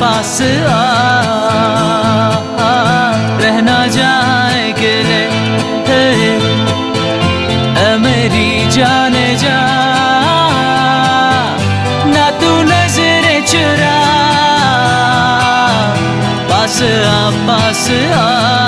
पास आ, आ। रहना जाए गिले। मेरी जाने जा। ना तू नज़र चुरा। पास आ पास आ।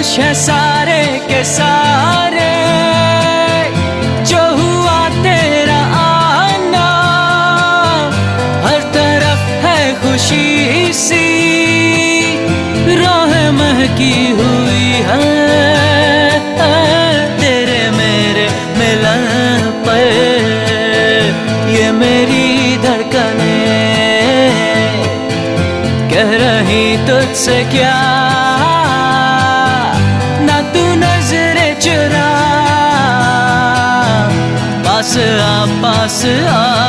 खुश है सारे के सारे। जो हुआ तेरा आना, हर तरफ़ है खुशी सी। रोह महकी हुई है, तेरे मेरे मिलन पर। ये मेरी धड़कने, कह रही तुझसे क्या पास आ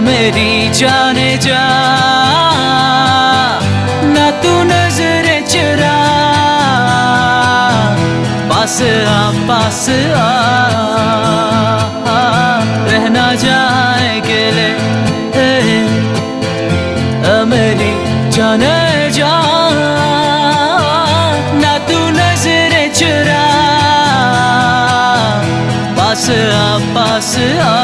मेरी जाने जा। ना तू नज़र चुरा। पास आ पास आ, रहना जाए गिले। मेरी जाने जा। ना तू नज़र चुरा। पास आ पास आ।